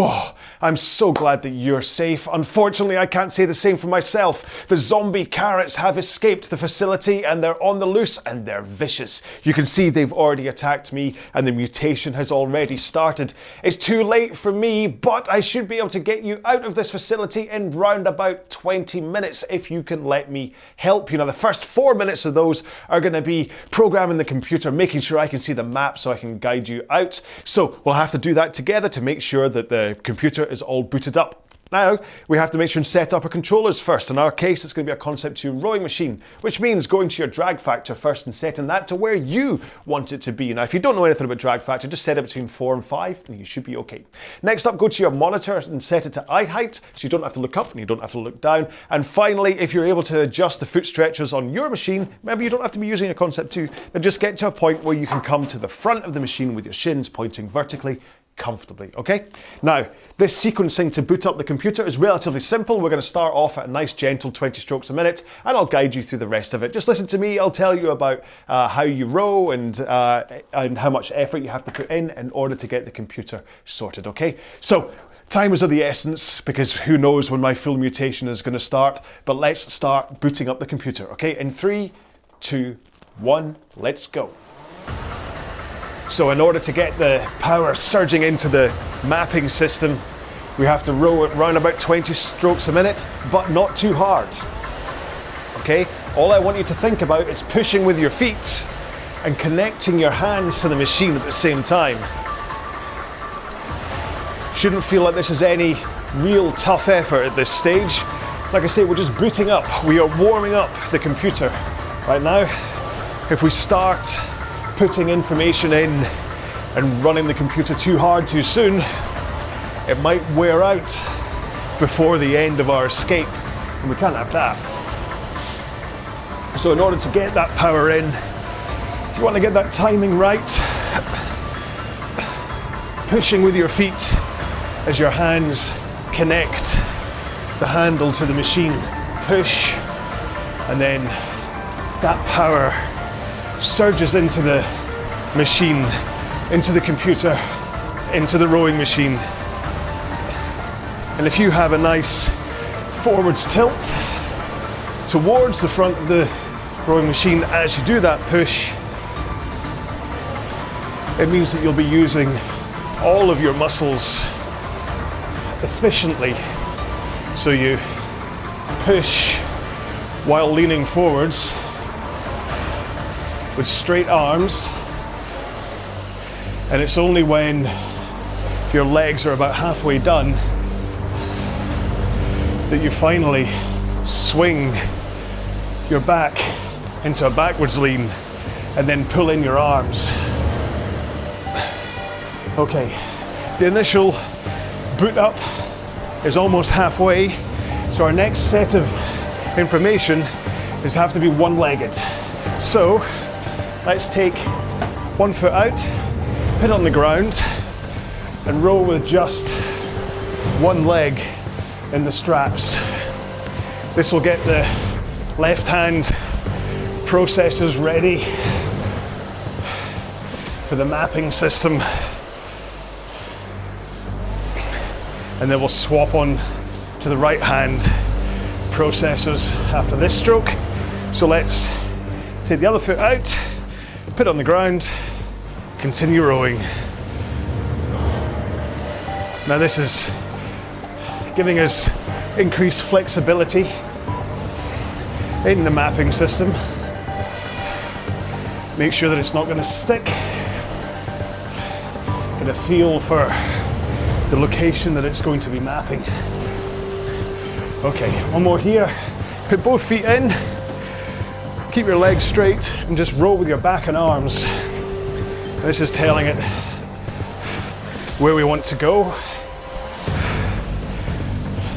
Oh, I'm so glad that you're safe. Unfortunately, I can't say the same for myself. The zombie carrots have escaped the facility and they're on the loose and they're vicious. You can see they've already attacked me and the mutation has already started. It's too late for me, but I should be able to get you out of this facility in round about 20 minutes if you can let me help you. Now, the first four minutes of those are going to be programming the computer, making sure I can see the map so I can guide you out. So we'll have to do that together to make sure that the computer is all booted up. Now, we have to make sure and set up our controllers first. In our case, it's going to be a Concept 2 rowing machine, which means going to your drag factor first and setting that to where you want it to be. Now, if you don't know anything about drag factor, just set it between 4 and 5 and you should be okay. Next up, go to your monitor and set it to eye height so you don't have to look up and you don't have to look down. And finally, if you're able to adjust the foot stretchers on your machine, remember you don't have to be using a Concept 2, then just get to a point where you can come to the front of the machine with your shins pointing vertically comfortably, okay? Now, this sequencing to boot up the computer is relatively simple. We're going to start off at a nice gentle 20 strokes a minute and I'll guide you through the rest of it. Just listen to me, I'll tell you about uh, how you row and, uh, and how much effort you have to put in in order to get the computer sorted, okay? So, Time is of the essence because who knows when my full mutation is going to start. But let's start booting up the computer, okay? In three, two, one, let's go. So in order to get the power surging into the mapping system, we have to row it around about 20 strokes a minute, but not too hard. Okay? All I want you to think about is pushing with your feet and connecting your hands to the machine at the same time. Shouldn't feel like this is any real tough effort at this stage. Like I say, we're just booting up. We are warming up the computer right now. If we start putting information in and running the computer too hard too soon, it might wear out before the end of our escape, and we can't have that. So, in order to get that power in, you want to get that timing right, pushing with your feet as your hands connect the handle to the machine. Push, and then that power surges into the machine, into the computer, into the rowing machine. And if you have a nice forwards tilt towards the front of the rowing machine as you do that push, it means that you'll be using all of your muscles efficiently. So you push while leaning forwards with straight arms. And it's only when your legs are about halfway done that you finally swing your back into a backwards lean and then pull in your arms. Okay, the initial boot up is almost halfway, so our next set of information is have to be one legged. So Let's take one foot out, put it on the ground, and roll with just one leg in the straps. This will get the left hand processors ready for the mapping system. And then we'll swap on to the right hand processors after this stroke. So let's take the other foot out put on the ground, continue rowing. Now, this is giving us increased flexibility in the mapping system. Make sure that it's not going to stick. Get a feel for the location that it's going to be mapping. Okay, one more here. Put both feet in. Keep your legs straight and just roll with your back and arms. This is telling it where we want to go.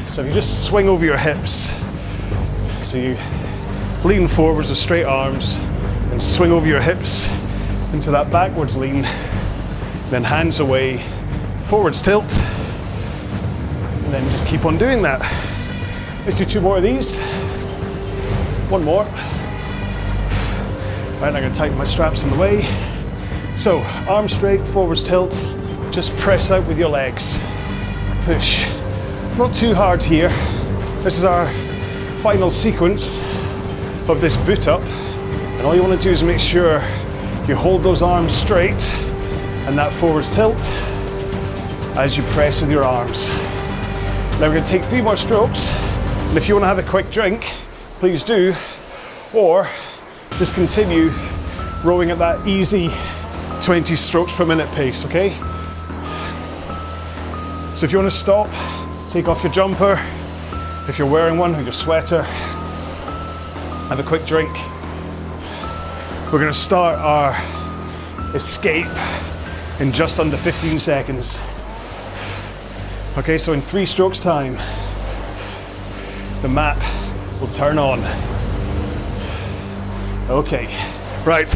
So you just swing over your hips, so you lean forwards with straight arms and swing over your hips into that backwards lean, then hands away, forwards tilt, and then just keep on doing that. Let's do two more of these. One more. Right, I'm going to tighten my straps in the way. So, arms straight, forwards tilt, just press out with your legs. push. Not too hard here. This is our final sequence of this boot up. And all you want to do is make sure you hold those arms straight and that forwards tilt as you press with your arms. Now we're going to take three more strokes. And if you want to have a quick drink, please do. Or just continue rowing at that easy 20 strokes per minute pace, okay? So if you want to stop, take off your jumper. If you're wearing one, or your sweater, have a quick drink. We're going to start our escape in just under 15 seconds. Okay, so in three strokes time, the map will turn on. Okay, right,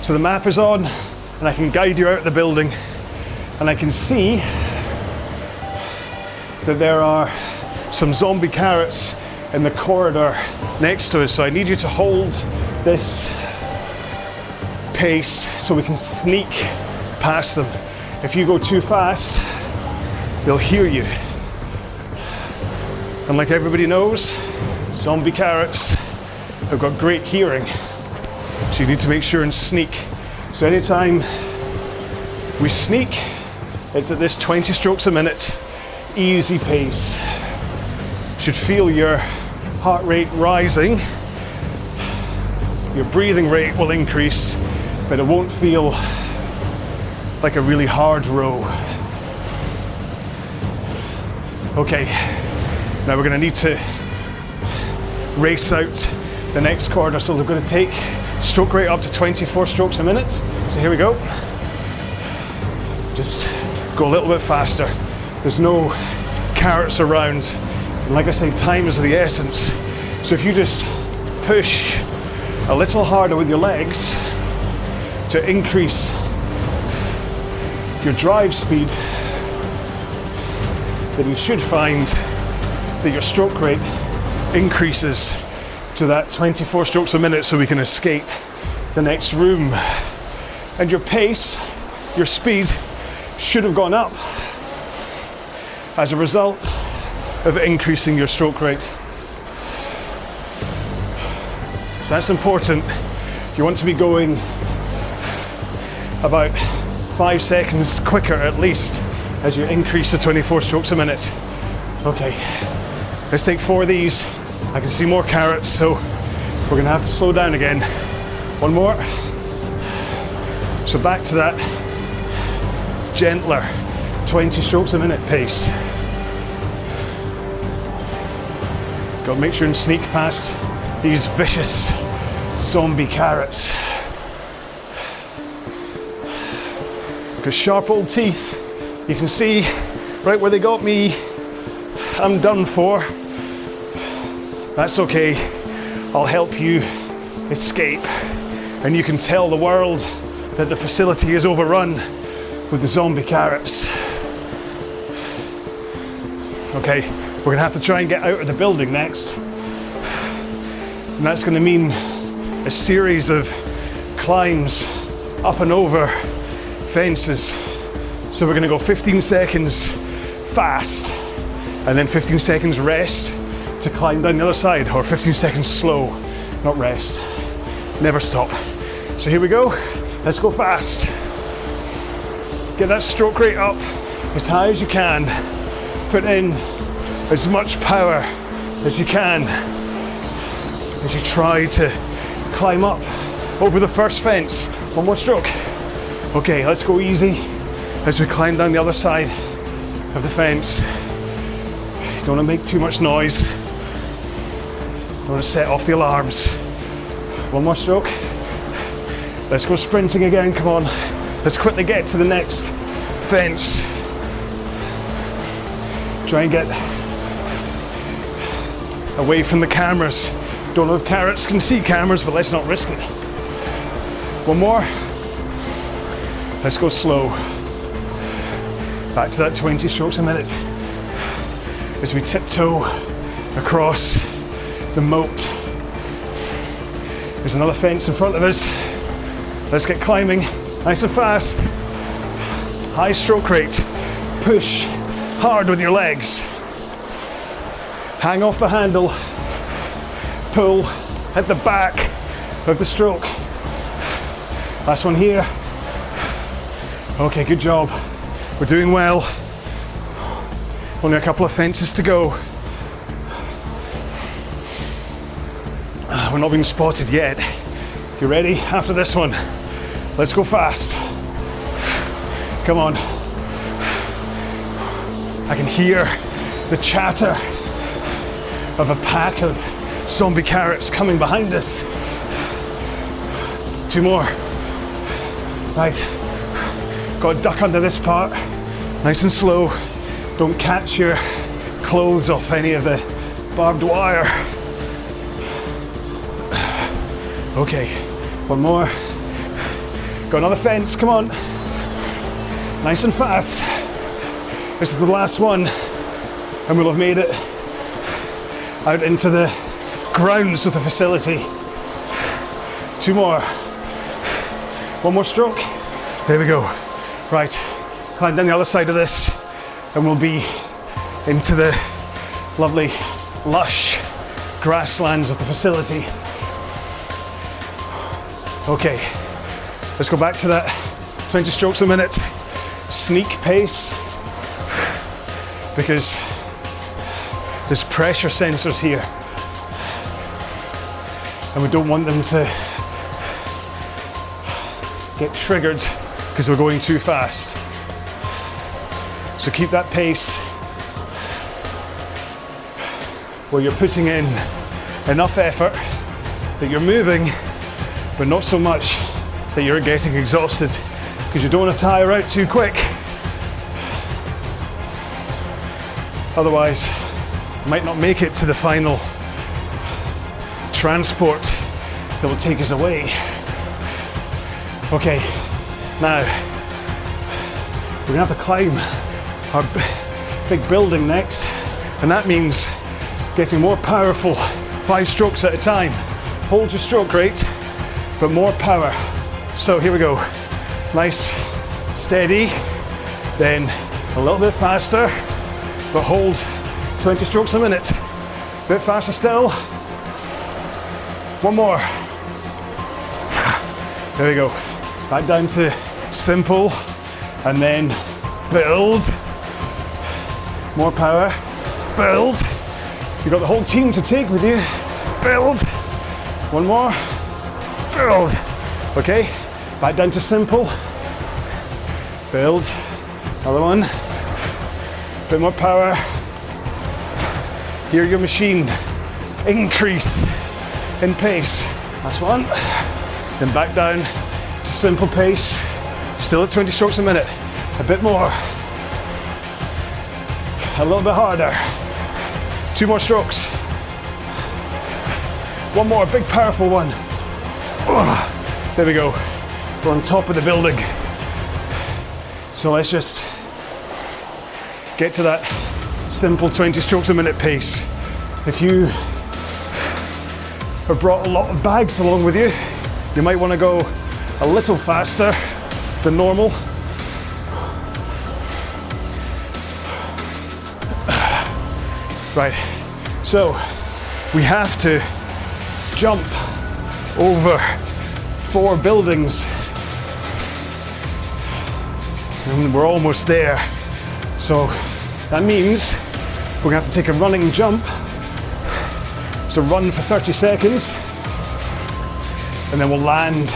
so the map is on and I can guide you out of the building and I can see that there are some zombie carrots in the corridor next to us. So I need you to hold this pace so we can sneak past them. If you go too fast, they'll hear you. And like everybody knows, zombie carrots have got great hearing. So you need to make sure and sneak. So anytime we sneak, it's at this 20 strokes a minute, easy pace. Should feel your heart rate rising. Your breathing rate will increase, but it won't feel like a really hard row. Okay, now we're going to need to race out the next corridor, so we're going to take stroke rate up to 24 strokes a minute. So here we go. Just go a little bit faster. There's no carrots around. And like I say, time is the essence. So if you just push a little harder with your legs to increase your drive speed, then you should find that your stroke rate increases to that 24 strokes a minute so we can escape the next room. And your pace, your speed should have gone up as a result of increasing your stroke rate. So that's important. You want to be going about five seconds quicker at least as you increase the 24 strokes a minute. Okay, let's take four of these. I can see more carrots, so we're gonna have to slow down again. One more. So back to that gentler 20 strokes a minute pace. Got to make sure and sneak past these vicious zombie carrots. Because sharp old teeth, you can see right where they got me, I'm done for. That's okay, I'll help you escape. And you can tell the world that the facility is overrun with the zombie carrots. Okay, we're gonna have to try and get out of the building next. And that's gonna mean a series of climbs up and over fences. So we're gonna go 15 seconds fast and then 15 seconds rest to climb down the other side, or 15 seconds slow, not rest. Never stop. So here we go. Let's go fast. Get that stroke rate up as high as you can. Put in as much power as you can as you try to climb up over the first fence. One more stroke. Okay, let's go easy as we climb down the other side of the fence. Don't want to make too much noise. Don't want to set off the alarms. One more stroke. Let's go sprinting again, come on. Let's quickly get to the next fence. Try and get away from the cameras. Don't know if carrots can see cameras, but let's not risk it. One more. Let's go slow. Back to that 20 strokes a minute as we tiptoe across the moat. There's another fence in front of us. Let's get climbing nice and fast. High stroke rate. Push hard with your legs. Hang off the handle, pull at the back of the stroke. Last one here. Okay, good job. We're doing well. Only a couple of fences to go. Uh, we're not being spotted yet. You ready? After this one, let's go fast. Come on. I can hear the chatter of a pack of zombie carrots coming behind us. Two more. Right. Got to duck under this part. Nice and slow. Don't catch your clothes off any of the barbed wire. Okay, one more. Got another fence, come on. Nice and fast. This is the last one, and we'll have made it out into the grounds of the facility. Two more. One more stroke. There we go. Right, climb down the other side of this, and we'll be into the lovely, lush grasslands of the facility. Okay, let's go back to that 20 strokes a minute sneak pace because there's pressure sensors here and we don't want them to get triggered because we're going too fast. So keep that pace where you're putting in enough effort that you're moving but not so much that you're getting exhausted because you don't want to tire out too quick. Otherwise, you might not make it to the final transport that will take us away. Okay, now we're gonna have to climb our big building next, and that means getting more powerful, five strokes at a time. Hold your stroke rate but more power. So here we go. Nice, steady, then a little bit faster, but hold 20 strokes a minute. A Bit faster still. One more. There we go. Back down to simple, and then build. More power. Build. You've got the whole team to take with you. Build. One more build. Okay, back down to simple. Build. Another one. Bit more power. Hear your machine increase in pace. That's one. Then back down to simple pace. Still at 20 strokes a minute. A bit more. A little bit harder. Two more strokes. One more, big powerful one. Ah, there we go. We're on top of the building. So let's just get to that simple 20 strokes a minute pace. If you have brought a lot of bags along with you, you might want to go a little faster than normal. Right, so we have to jump over four buildings. And we're almost there. So that means we're gonna have to take a running jump. So run for 30 seconds, and then we'll land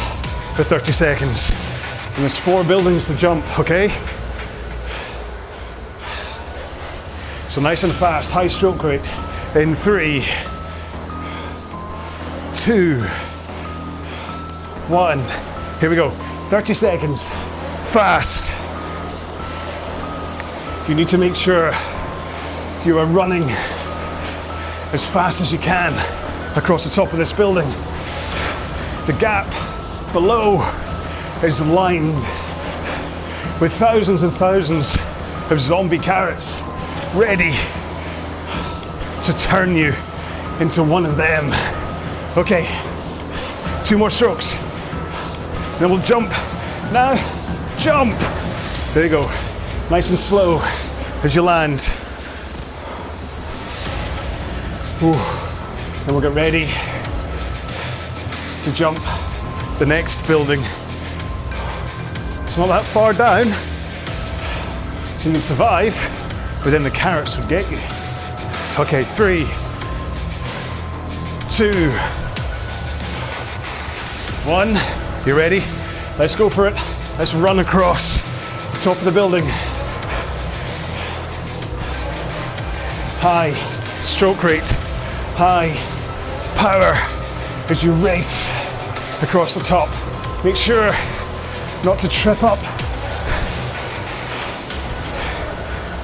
for 30 seconds. And there's four buildings to jump, okay? So nice and fast, high stroke rate. In three, two, one. Here we go. 30 seconds. Fast. You need to make sure you are running as fast as you can across the top of this building. The gap below is lined with thousands and thousands of zombie carrots ready to turn you into one of them. Okay, two more strokes. Then we'll jump. Now, jump. There you go. Nice and slow. as you land. Ooh. And we'll get ready to jump the next building. It's not that far down, so you can survive, but then the carrots would get you. Okay, three, two, one. You ready? Let's go for it. Let's run across the top of the building. High stroke rate, high power as you race across the top. Make sure not to trip up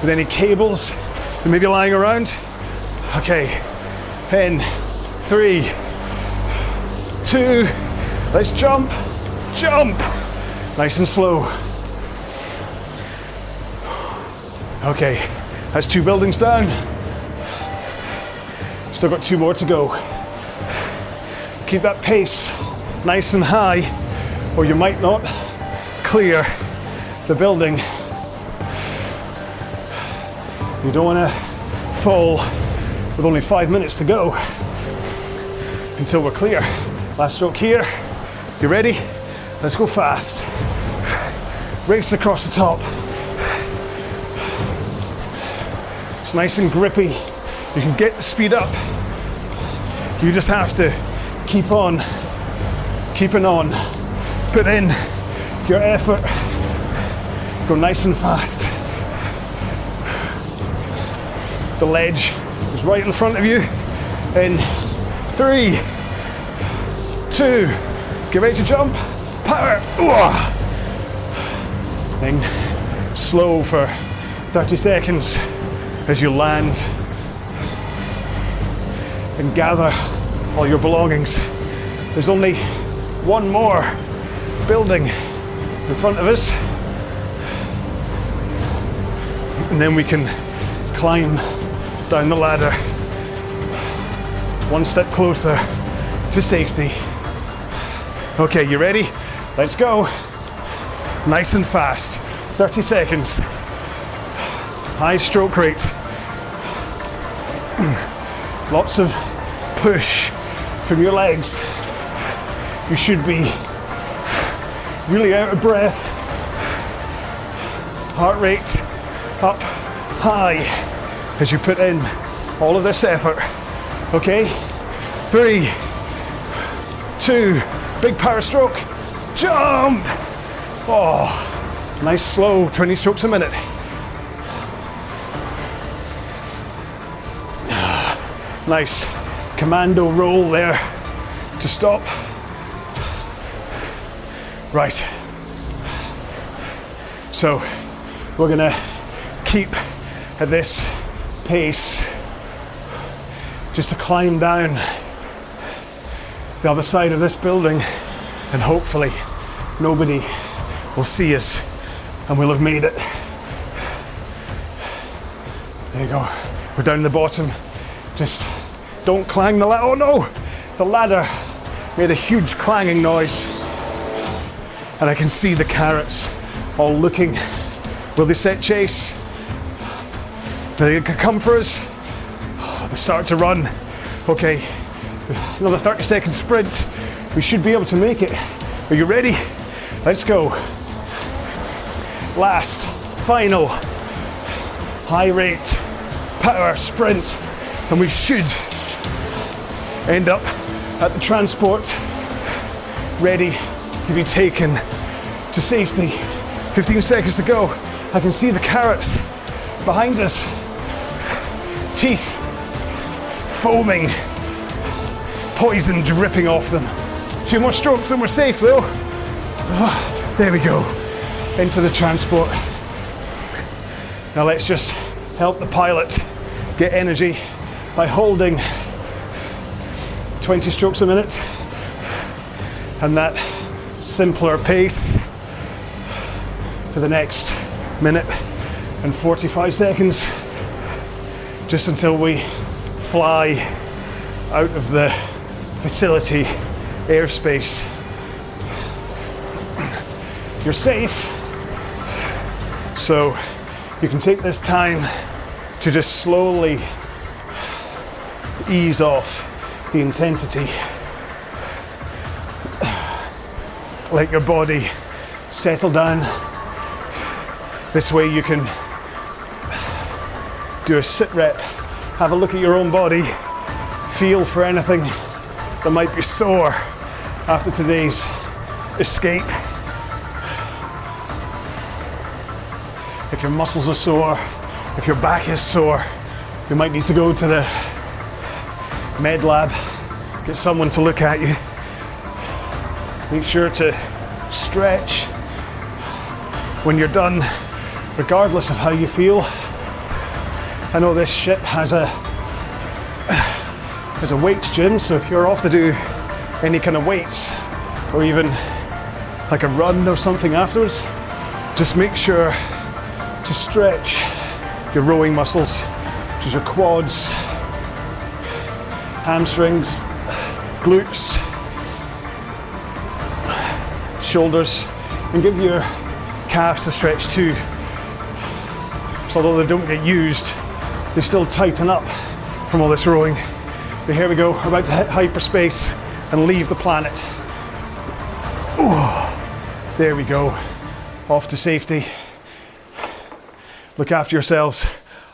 with any cables that may be lying around. Okay, in three, two, let's jump, jump, nice and slow. Okay, that's two buildings down. Still got two more to go. Keep that pace nice and high, or you might not clear the building. You don't want to fall with only five minutes to go until we're clear. Last stroke here. You ready? Let's go fast. Race across the top. It's nice and grippy. You can get the speed up. You just have to keep on, keeping on. Put in your effort. Go nice and fast. The ledge is right in front of you. In three, two, get ready to jump. Power. Then slow for 30 seconds as you land and gather all your belongings. There's only one more building in front of us, and then we can climb down the ladder one step closer to safety. Okay, you ready? Let's go. Nice and fast. 30 seconds. High stroke rate. Lots of push from your legs. You should be really out of breath. Heart rate up high as you put in all of this effort. Okay? Three, two, big power stroke, jump! Oh, nice slow 20 strokes a minute. Nice commando roll there to stop. Right. So we're gonna keep at this pace just to climb down the other side of this building and hopefully nobody will see us and we'll have made it. There you go. We're down the bottom. Just don't clang the ladder. Oh no! The ladder made a huge clanging noise. And I can see the carrots all looking. Will they set chase? Are they gonna come for us? Oh, they start to run. Okay, another 30 second sprint. We should be able to make it. Are you ready? Let's go. Last, final, high rate, power sprint. And we should end up at the transport ready to be taken to safety. 15 seconds to go. I can see the carrots behind us. Teeth foaming, poison dripping off them. Two more strokes and we're safe though. Oh, there we go. Into the transport. Now let's just help the pilot get energy by holding 20 strokes a minute and that simpler pace for the next minute and 45 seconds just until we fly out of the facility airspace. You're safe, so You can take this time to just slowly ease off the intensity. Let your body settle down. This way you can do a sit rep, have a look at your own body, feel for anything that might be sore after today's escape. If your muscles are sore, if your back is sore, you might need to go to the med lab, get someone to look at you. Make sure to stretch when you're done, regardless of how you feel. I know this ship has a has a weights gym, so if you're off to do any kind of weights or even like a run or something afterwards, just make sure to stretch your rowing muscles, which is your quads, hamstrings, glutes, shoulders, and give your calves a stretch too. So although they don't get used, they still tighten up from all this rowing. But here we go, about to hit hyperspace and leave the planet. Ooh, there we go, off to safety. Look after yourselves.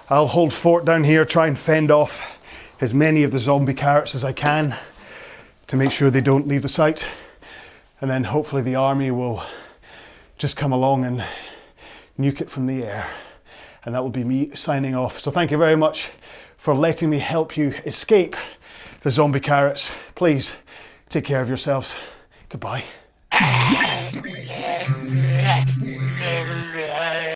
I'll hold fort down here, try and fend off as many of the zombie carrots as I can to make sure they don't leave the site. And then hopefully the army will just come along and nuke it from the air. And that will be me signing off. So thank you very much for letting me help you escape the zombie carrots. Please take care of yourselves. Goodbye.